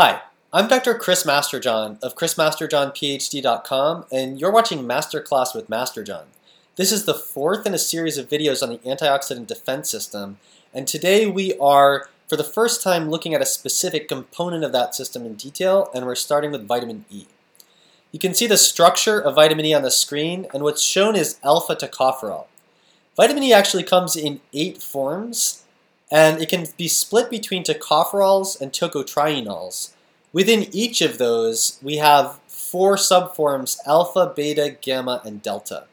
Hi, I'm Dr. Chris Masterjohn of chrismasterjohnphd.com, and you're watching Masterclass with Masterjohn. This is the fourth in a series of videos on the antioxidant defense system, and today we are, for the first time, looking at a specific component of that system in detail, and we're starting with vitamin E. You can see the structure of vitamin E on the screen, and what's shown is alpha tocopherol. Vitamin E actually comes in eight forms, and it can be split between tocopherols and tocotrienols. Within each of those, we have four subforms, alpha, beta, gamma, and delta.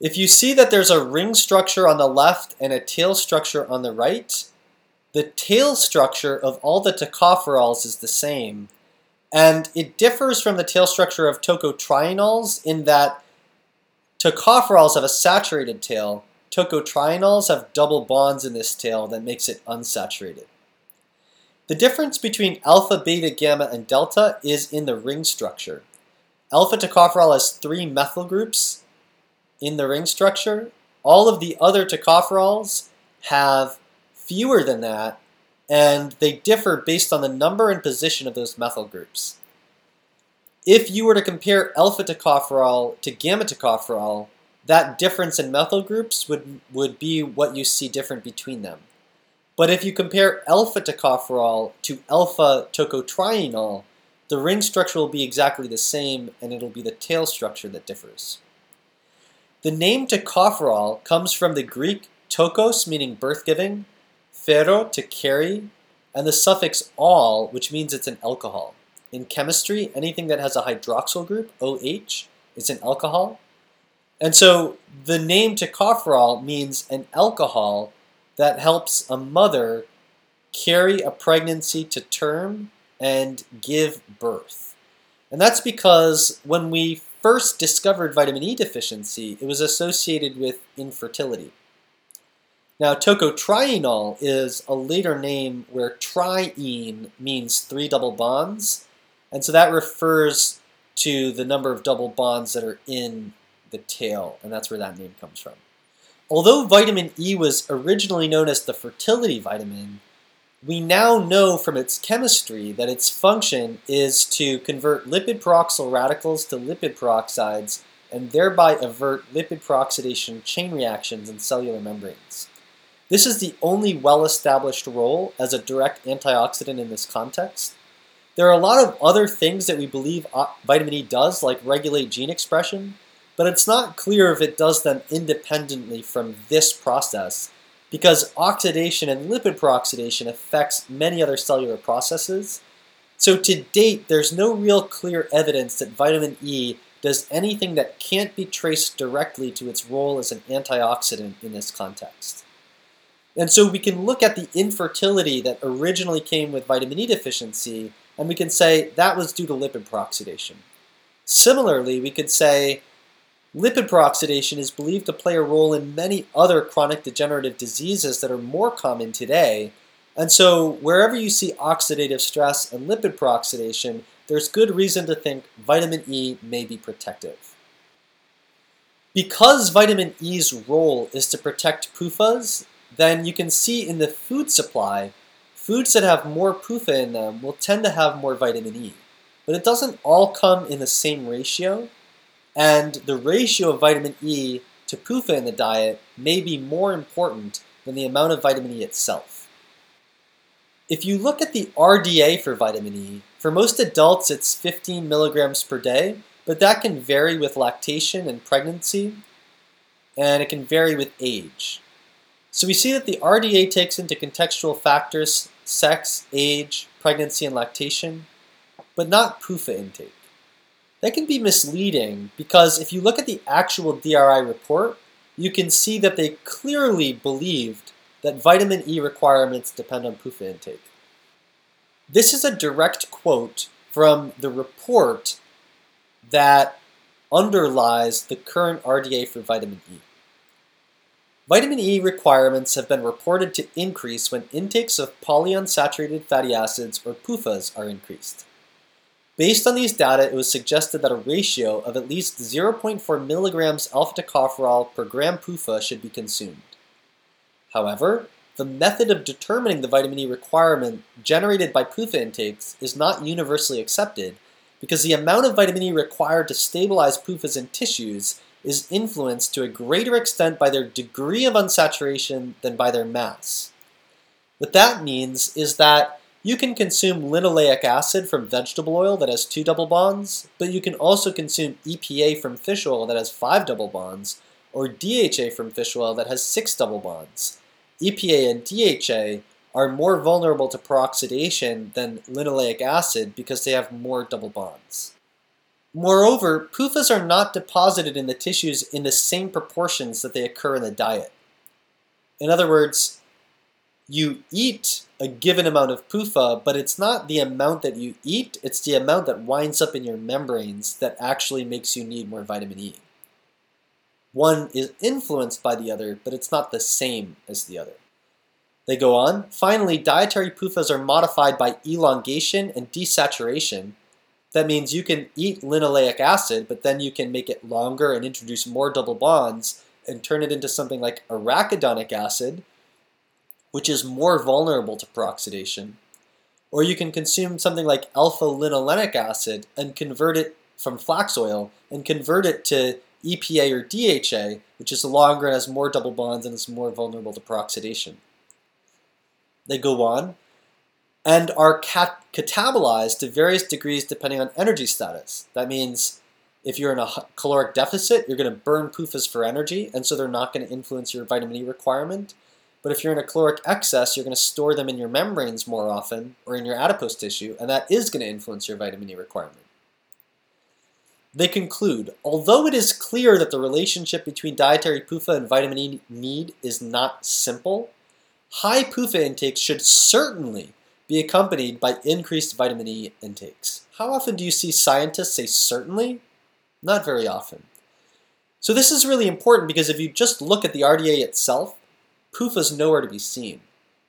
If you see that there's a ring structure on the left and a tail structure on the right, the tail structure of all the tocopherols is the same, and it differs from the tail structure of tocotrienols in that tocopherols have a saturated tail, Tocotrienols have double bonds in this tail that makes it unsaturated. The difference between alpha, beta, gamma, and delta is in the ring structure. Alpha tocopherol has three methyl groups in the ring structure. All of the other tocopherols have fewer than that, and they differ based on the number and position of those methyl groups. If you were to compare alpha tocopherol to gamma tocopherol, that difference in methyl groups would, would be what you see different between them. But if you compare alpha tocopherol to alpha tocotrienol, the ring structure will be exactly the same and it'll be the tail structure that differs. The name tocopherol comes from the Greek tokos, meaning birth-giving, phero, to carry, and the suffix "-ol", which means it's an alcohol. In chemistry, anything that has a hydroxyl group, OH, is an alcohol, and so the name tocopherol means an alcohol that helps a mother carry a pregnancy to term and give birth. And that's because when we first discovered vitamin E deficiency, it was associated with infertility. Now, tocotrienol is a later name where triene means three double bonds, and so that refers to the number of double bonds that are in the tail, and that's where that name comes from. Although vitamin E was originally known as the fertility vitamin, we now know from its chemistry that its function is to convert lipid peroxyl radicals to lipid peroxides and thereby avert lipid peroxidation chain reactions in cellular membranes. This is the only well-established role as a direct antioxidant in this context. There are a lot of other things that we believe uh, vitamin E does, like regulate gene expression, but it's not clear if it does them independently from this process because oxidation and lipid peroxidation affects many other cellular processes. So to date, there's no real clear evidence that vitamin E does anything that can't be traced directly to its role as an antioxidant in this context. And so we can look at the infertility that originally came with vitamin E deficiency, and we can say that was due to lipid peroxidation. Similarly, we could say Lipid peroxidation is believed to play a role in many other chronic degenerative diseases that are more common today. And so, wherever you see oxidative stress and lipid peroxidation, there's good reason to think vitamin E may be protective. Because vitamin E's role is to protect PUFAs, then you can see in the food supply, foods that have more PUFA in them will tend to have more vitamin E. But it doesn't all come in the same ratio, and the ratio of vitamin E to PUFA in the diet may be more important than the amount of vitamin E itself. If you look at the RDA for vitamin E, for most adults it's 15 milligrams per day, but that can vary with lactation and pregnancy, and it can vary with age. So we see that the RDA takes into contextual factors sex, age, pregnancy, and lactation, but not PUFA intake that can be misleading because if you look at the actual DRI report, you can see that they clearly believed that vitamin E requirements depend on PUFA intake. This is a direct quote from the report that underlies the current RDA for vitamin E. Vitamin E requirements have been reported to increase when intakes of polyunsaturated fatty acids or PUFAs are increased. Based on these data, it was suggested that a ratio of at least 0.4 milligrams alpha tocopherol per gram PUFA should be consumed. However, the method of determining the vitamin E requirement generated by PUFA intakes is not universally accepted because the amount of vitamin E required to stabilize PUFAs in tissues is influenced to a greater extent by their degree of unsaturation than by their mass. What that means is that you can consume linoleic acid from vegetable oil that has two double bonds, but you can also consume EPA from fish oil that has five double bonds, or DHA from fish oil that has six double bonds. EPA and DHA are more vulnerable to peroxidation than linoleic acid because they have more double bonds. Moreover, PUFAs are not deposited in the tissues in the same proportions that they occur in the diet. In other words, you eat a given amount of PUFA, but it's not the amount that you eat, it's the amount that winds up in your membranes that actually makes you need more vitamin E. One is influenced by the other, but it's not the same as the other. They go on. Finally, dietary PUFAs are modified by elongation and desaturation. That means you can eat linoleic acid, but then you can make it longer and introduce more double bonds and turn it into something like arachidonic acid, which is more vulnerable to peroxidation. Or you can consume something like alpha linolenic acid and convert it from flax oil and convert it to EPA or DHA, which is longer and has more double bonds and is more vulnerable to peroxidation. They go on and are cat- catabolized to various degrees depending on energy status. That means if you're in a caloric deficit, you're going to burn PUFAs for energy, and so they're not going to influence your vitamin E requirement. But if you're in a caloric excess, you're going to store them in your membranes more often or in your adipose tissue, and that is going to influence your vitamin E requirement. They conclude, although it is clear that the relationship between dietary PUFA and vitamin E need is not simple, high PUFA intakes should certainly be accompanied by increased vitamin E intakes. How often do you see scientists say certainly? Not very often. So this is really important because if you just look at the RDA itself, PUFA is nowhere to be seen.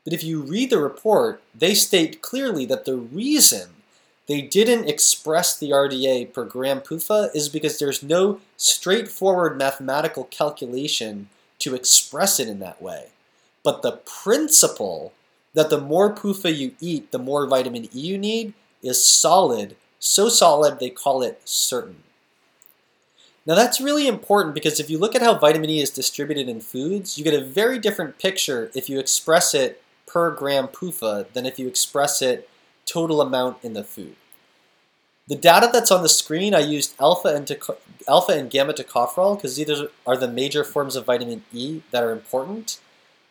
But if you read the report, they state clearly that the reason they didn't express the RDA per gram PUFA is because there's no straightforward mathematical calculation to express it in that way. But the principle that the more PUFA you eat, the more vitamin E you need is solid, so solid they call it certain. Now that's really important because if you look at how vitamin E is distributed in foods, you get a very different picture if you express it per gram PUFA than if you express it total amount in the food. The data that's on the screen, I used alpha and, alpha and gamma tocopherol because these are the major forms of vitamin E that are important.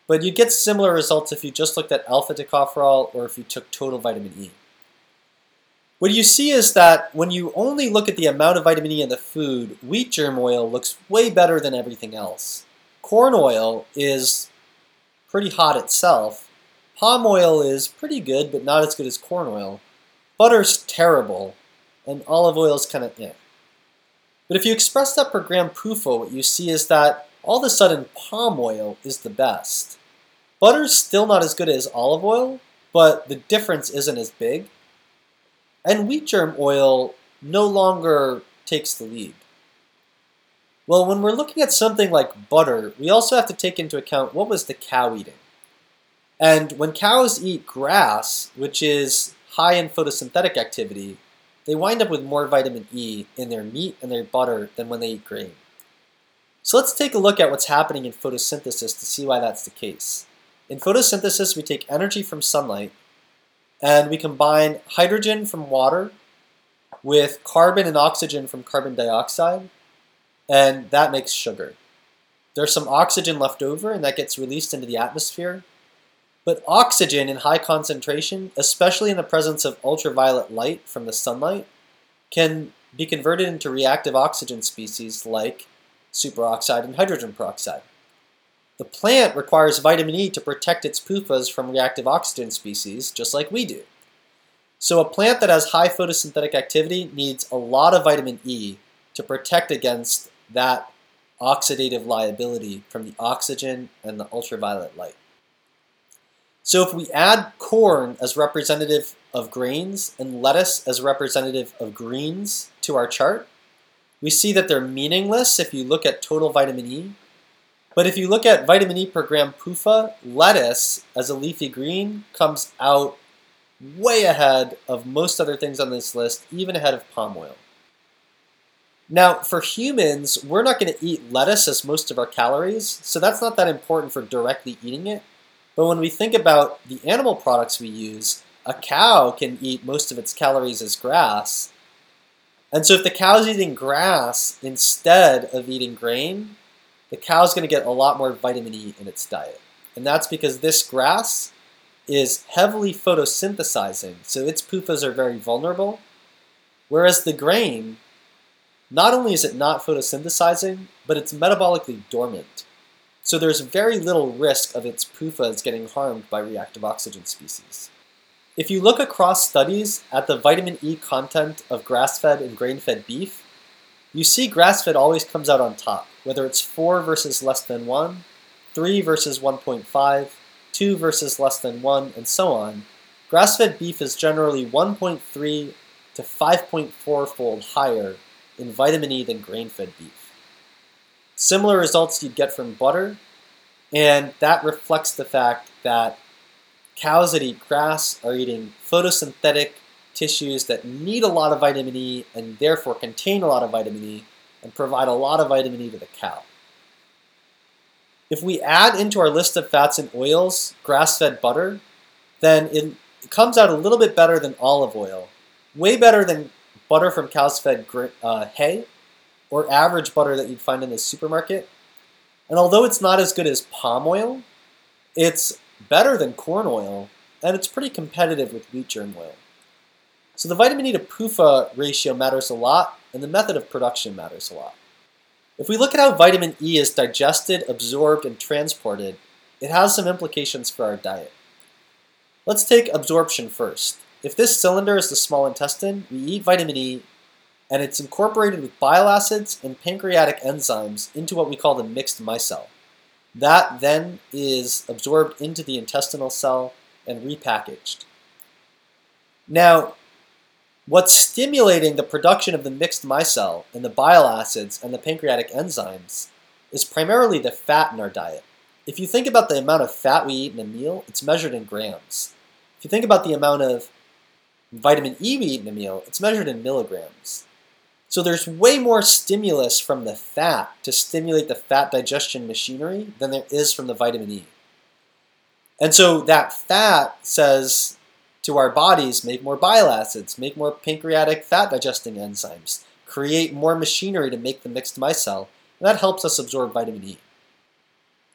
But you get similar results if you just looked at alpha tocopherol or if you took total vitamin E. What you see is that when you only look at the amount of vitamin E in the food, wheat germ oil looks way better than everything else. Corn oil is pretty hot itself. Palm oil is pretty good, but not as good as corn oil. Butter's terrible, and olive oil is kind of eh. But if you express that per gram PUFA, what you see is that all of a sudden palm oil is the best. Butter's still not as good as olive oil, but the difference isn't as big. And wheat germ oil no longer takes the lead. Well, when we're looking at something like butter, we also have to take into account what was the cow eating. And when cows eat grass, which is high in photosynthetic activity, they wind up with more vitamin E in their meat and their butter than when they eat grain. So let's take a look at what's happening in photosynthesis to see why that's the case. In photosynthesis, we take energy from sunlight and we combine hydrogen from water with carbon and oxygen from carbon dioxide, and that makes sugar. There's some oxygen left over, and that gets released into the atmosphere. But oxygen in high concentration, especially in the presence of ultraviolet light from the sunlight, can be converted into reactive oxygen species like superoxide and hydrogen peroxide. The plant requires vitamin E to protect its PUFAs from reactive oxygen species, just like we do. So a plant that has high photosynthetic activity needs a lot of vitamin E to protect against that oxidative liability from the oxygen and the ultraviolet light. So if we add corn as representative of grains and lettuce as representative of greens to our chart, we see that they're meaningless if you look at total vitamin E But if you look at vitamin E per gram PUFA, lettuce as a leafy green comes out way ahead of most other things on this list, even ahead of palm oil. Now, for humans, we're not going to eat lettuce as most of our calories, so that's not that important for directly eating it. But when we think about the animal products we use, a cow can eat most of its calories as grass. And so if the cow's eating grass instead of eating grain, the cow's going to get a lot more vitamin E in its diet. And that's because this grass is heavily photosynthesizing, so its PUFAs are very vulnerable. Whereas the grain, not only is it not photosynthesizing, but it's metabolically dormant. So there's very little risk of its PUFAs getting harmed by reactive oxygen species. If you look across studies at the vitamin E content of grass-fed and grain-fed beef, you see grass-fed always comes out on top, whether it's 4 versus less than 1, 3 versus 1.5, 2 versus less than 1, and so on. Grass-fed beef is generally 1.3 to 5.4 fold higher in vitamin E than grain-fed beef. Similar results you'd get from butter, and that reflects the fact that cows that eat grass are eating photosynthetic tissues that need a lot of vitamin E and therefore contain a lot of vitamin E and provide a lot of vitamin E to the cow. If we add into our list of fats and oils grass-fed butter, then it comes out a little bit better than olive oil, way better than butter from cows fed uh, hay or average butter that you'd find in the supermarket. And although it's not as good as palm oil, it's better than corn oil, and it's pretty competitive with wheat germ oil. So the vitamin E to PUFA ratio matters a lot, and the method of production matters a lot. If we look at how vitamin E is digested, absorbed, and transported, it has some implications for our diet. Let's take absorption first. If this cylinder is the small intestine, we eat vitamin E, and it's incorporated with bile acids and pancreatic enzymes into what we call the mixed micelle. That then is absorbed into the intestinal cell and repackaged. Now, what's stimulating the production of the mixed micelle and the bile acids and the pancreatic enzymes is primarily the fat in our diet. If you think about the amount of fat we eat in a meal, it's measured in grams. If you think about the amount of vitamin E we eat in a meal, it's measured in milligrams. So there's way more stimulus from the fat to stimulate the fat digestion machinery than there is from the vitamin E. And so that fat says to our bodies, make more bile acids, make more pancreatic fat digesting enzymes, create more machinery to make the mixed micelle, and that helps us absorb vitamin E.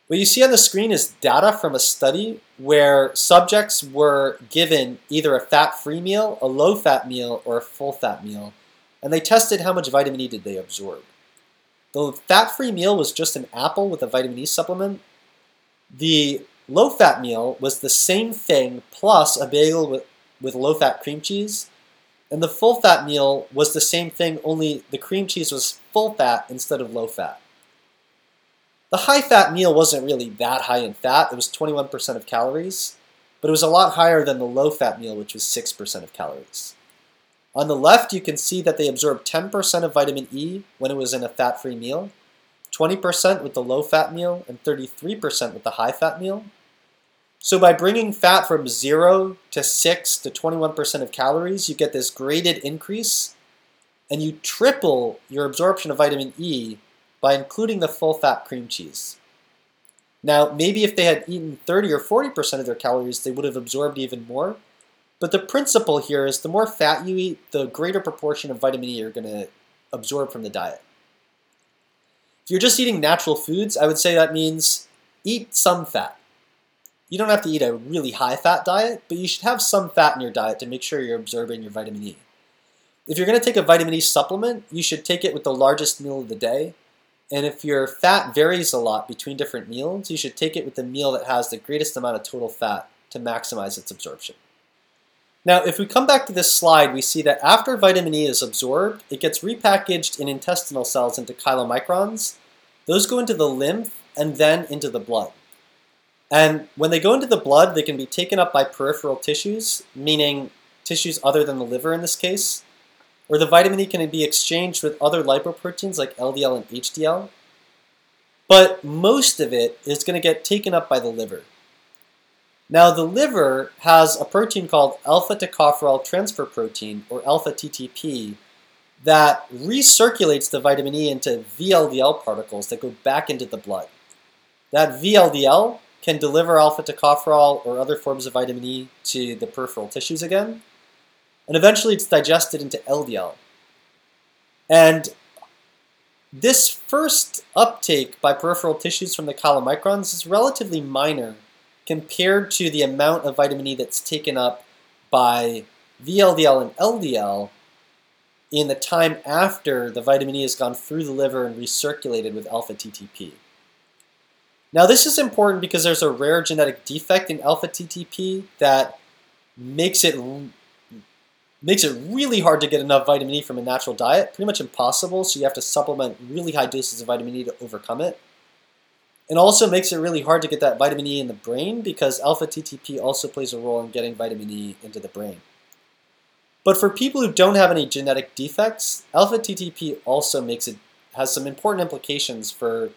What you see on the screen is data from a study where subjects were given either a fat-free meal, a low-fat meal, or a full-fat meal, and they tested how much vitamin E did they absorb. The fat-free meal was just an apple with a vitamin E supplement. The low-fat meal was the same thing plus a bagel with, with low-fat cream cheese. And the full-fat meal was the same thing, only the cream cheese was full-fat instead of low-fat. The high-fat meal wasn't really that high in fat. It was 21% of calories, but it was a lot higher than the low-fat meal, which was 6% of calories. On the left, you can see that they absorbed 10% of vitamin E when it was in a fat-free meal, 20% with the low-fat meal, and 33% with the high-fat meal. So by bringing fat from 0 to 6 to 21% of calories, you get this graded increase, and you triple your absorption of vitamin E by including the full-fat cream cheese. Now, maybe if they had eaten 30 or 40% of their calories, they would have absorbed even more, but the principle here is the more fat you eat, the greater proportion of vitamin E you're going to absorb from the diet. If you're just eating natural foods, I would say that means eat some fat. You don't have to eat a really high fat diet, but you should have some fat in your diet to make sure you're absorbing your vitamin E. If you're going to take a vitamin E supplement, you should take it with the largest meal of the day. And if your fat varies a lot between different meals, you should take it with the meal that has the greatest amount of total fat to maximize its absorption. Now, if we come back to this slide, we see that after vitamin E is absorbed, it gets repackaged in intestinal cells into chylomicrons. Those go into the lymph and then into the blood. And when they go into the blood, they can be taken up by peripheral tissues, meaning tissues other than the liver in this case, or the vitamin E can be exchanged with other lipoproteins like LDL and HDL. but most of it is going to get taken up by the liver. Now, the liver has a protein called alpha tocopherol transfer protein, or alpha TTP, that recirculates the vitamin E into VLDL particles that go back into the blood. That VLDL can deliver alpha tocopherol or other forms of vitamin E to the peripheral tissues again, and eventually it's digested into LDL. And this first uptake by peripheral tissues from the chylomicrons is relatively minor compared to the amount of vitamin E that's taken up by VLDL and LDL in the time after the vitamin E has gone through the liver and recirculated with alpha TTP. Now this is important because there's a rare genetic defect in alpha TTP that makes it makes it really hard to get enough vitamin E from a natural diet, pretty much impossible, so you have to supplement really high doses of vitamin E to overcome it. It also makes it really hard to get that vitamin E in the brain because alpha TTP also plays a role in getting vitamin E into the brain. But for people who don't have any genetic defects, alpha TTP also makes it has some important implications for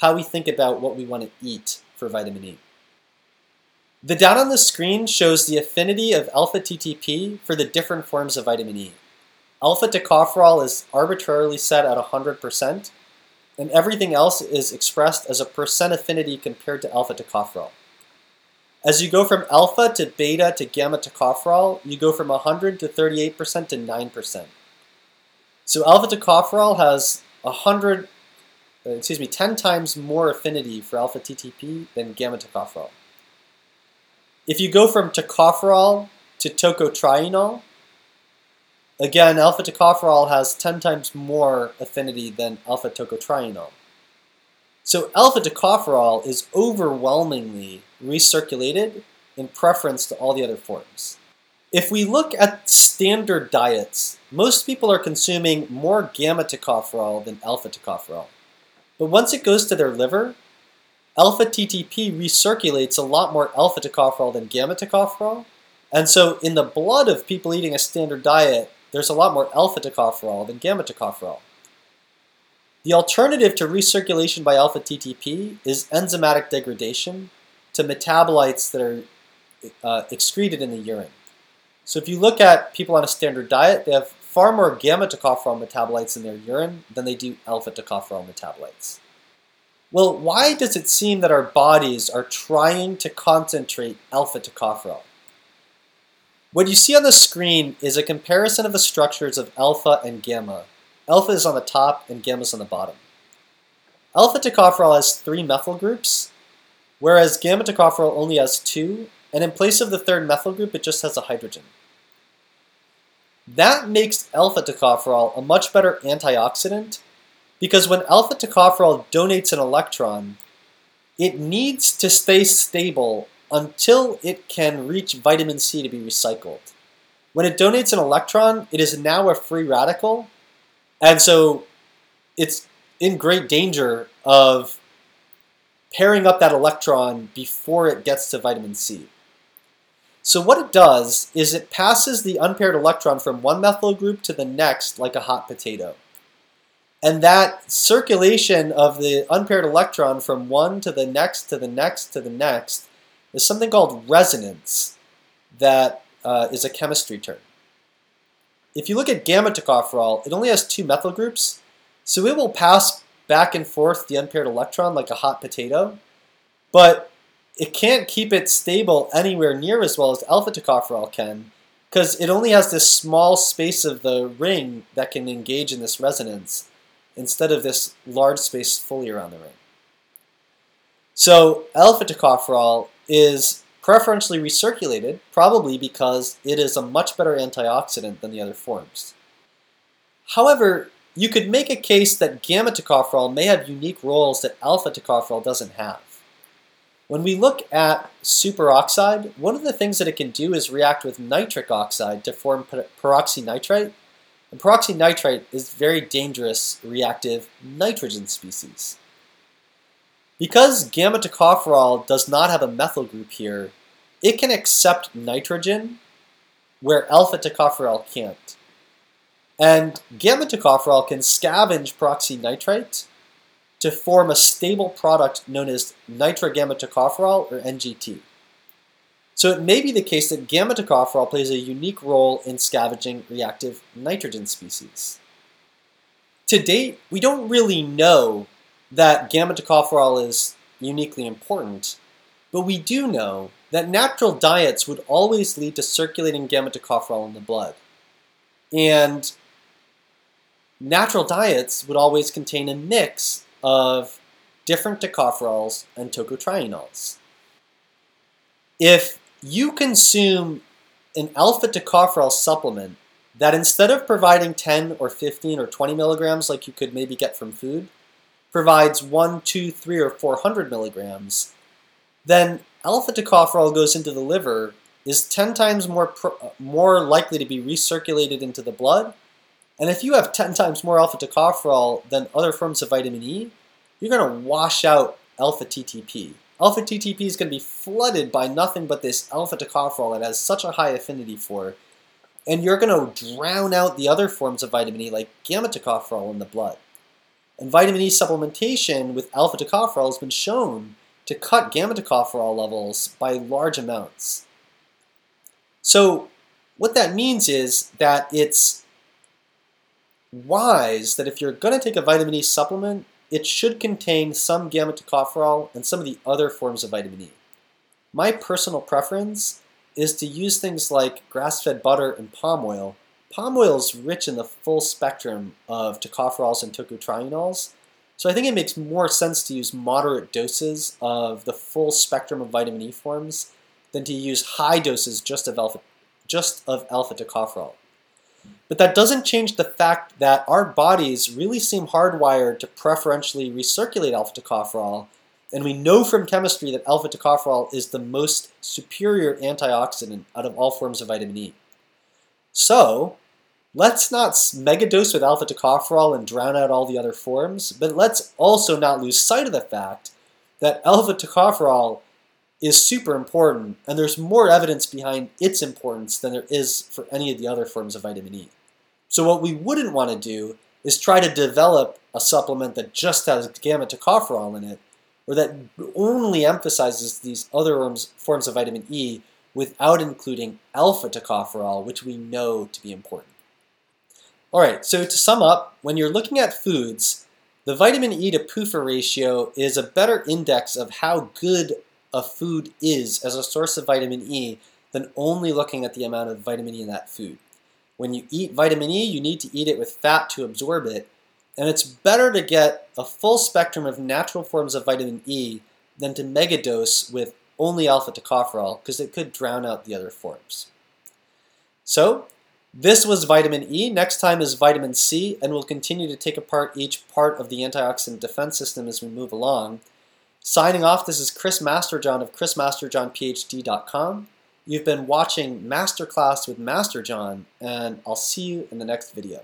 how we think about what we want to eat for vitamin E. The data on the screen shows the affinity of alpha TTP for the different forms of vitamin E. Alpha tocopherol is arbitrarily set at 100%, and everything else is expressed as a percent affinity compared to alpha tocopherol. As you go from alpha to beta to gamma tocopherol, you go from 100 to 38% to 9%. So alpha tocopherol has 100, uh, excuse me, 10 times more affinity for alpha TTP than gamma tocopherol. If you go from tocopherol to tocotrienol, again, alpha tocopherol has 10 times more affinity than alpha tocotrienol. So alpha tocopherol is overwhelmingly recirculated in preference to all the other forms. If we look at standard diets, most people are consuming more gamma tocopherol than alpha tocopherol. But once it goes to their liver, alpha TTP recirculates a lot more alpha tocopherol than gamma tocopherol. And so in the blood of people eating a standard diet, there's a lot more alpha tocopherol than gamma tocopherol. The alternative to recirculation by alpha TTP is enzymatic degradation to metabolites that are uh, excreted in the urine. So if you look at people on a standard diet, they have far more gamma tocopherol metabolites in their urine than they do alpha tocopherol metabolites. Well, why does it seem that our bodies are trying to concentrate alpha tocopherol? What you see on the screen is a comparison of the structures of alpha and gamma Alpha is on the top and gamma is on the bottom. Alpha tocopherol has three methyl groups, whereas gamma tocopherol only has two, and in place of the third methyl group, it just has a hydrogen. That makes alpha tocopherol a much better antioxidant because when alpha tocopherol donates an electron, it needs to stay stable until it can reach vitamin C to be recycled. When it donates an electron, it is now a free radical, and so it's in great danger of pairing up that electron before it gets to vitamin C. So what it does is it passes the unpaired electron from one methyl group to the next like a hot potato. And that circulation of the unpaired electron from one to the next to the next to the next is something called resonance that uh, is a chemistry term. If you look at gamma tocopherol, it only has two methyl groups, so it will pass back and forth the unpaired electron like a hot potato, but it can't keep it stable anywhere near as well as alpha tocopherol can, because it only has this small space of the ring that can engage in this resonance, instead of this large space fully around the ring. So alpha tocopherol is preferentially recirculated, probably because it is a much better antioxidant than the other forms. However, you could make a case that gamma tocopherol may have unique roles that alpha tocopherol doesn't have. When we look at superoxide, one of the things that it can do is react with nitric oxide to form peroxynitrite. And peroxynitrite is very dangerous reactive nitrogen species. Because gamma tocopherol does not have a methyl group here, it can accept nitrogen where alpha tocopherol can't. And gamma tocopherol can scavenge peroxynitrite to form a stable product known as nitrogamma-tocopherol, or NGT. So it may be the case that gamma-tocopherol plays a unique role in scavenging reactive nitrogen species. To date, we don't really know that gamma-tocopherol is uniquely important, but we do know that natural diets would always lead to circulating gamma-tocopherol in the blood. And natural diets would always contain a mix of different tocopherols and tocotrienols. If you consume an alpha tocopherol supplement that instead of providing 10 or 15 or 20 milligrams like you could maybe get from food, provides 1, 2, 3, or 400 milligrams, then alpha tocopherol goes into the liver is 10 times more, uh, more likely to be recirculated into the blood. And if you have 10 times more alpha tocopherol than other forms of vitamin E, you're going to wash out alpha TTP. Alpha TTP is going to be flooded by nothing but this alpha tocopherol it has such a high affinity for. And you're going to drown out the other forms of vitamin E like gamma tocopherol in the blood. And vitamin E supplementation with alpha tocopherol has been shown to cut gamma tocopherol levels by large amounts. So what that means is that it's wise that if you're going to take a vitamin E supplement, it should contain some gamma tocopherol and some of the other forms of vitamin E. My personal preference is to use things like grass-fed butter and palm oil. Palm oil is rich in the full spectrum of tocopherols and tocotrienols, so I think it makes more sense to use moderate doses of the full spectrum of vitamin E forms than to use high doses just of alpha, just of alpha tocopherol. But that doesn't change the fact that our bodies really seem hardwired to preferentially recirculate alpha tocopherol, and we know from chemistry that alpha tocopherol is the most superior antioxidant out of all forms of vitamin E. So, let's not megadose with alpha tocopherol and drown out all the other forms, but let's also not lose sight of the fact that alpha tocopherol is super important, and there's more evidence behind its importance than there is for any of the other forms of vitamin E. So what we wouldn't want to do is try to develop a supplement that just has gamma tocopherol in it, or that only emphasizes these other forms of vitamin E without including alpha tocopherol, which we know to be important. All right, so to sum up, when you're looking at foods, the vitamin E to PUFA ratio is a better index of how good a food is as a source of vitamin E than only looking at the amount of vitamin E in that food. When you eat vitamin E, you need to eat it with fat to absorb it, and it's better to get a full spectrum of natural forms of vitamin E than to megadose with only alpha tocopherol because it could drown out the other forms. So, this was vitamin E. Next time is vitamin C, and we'll continue to take apart each part of the antioxidant defense system as we move along. Signing off, this is Chris Masterjohn of chrismasterjohnphd.com. You've been watching Masterclass with Masterjohn, and I'll see you in the next video.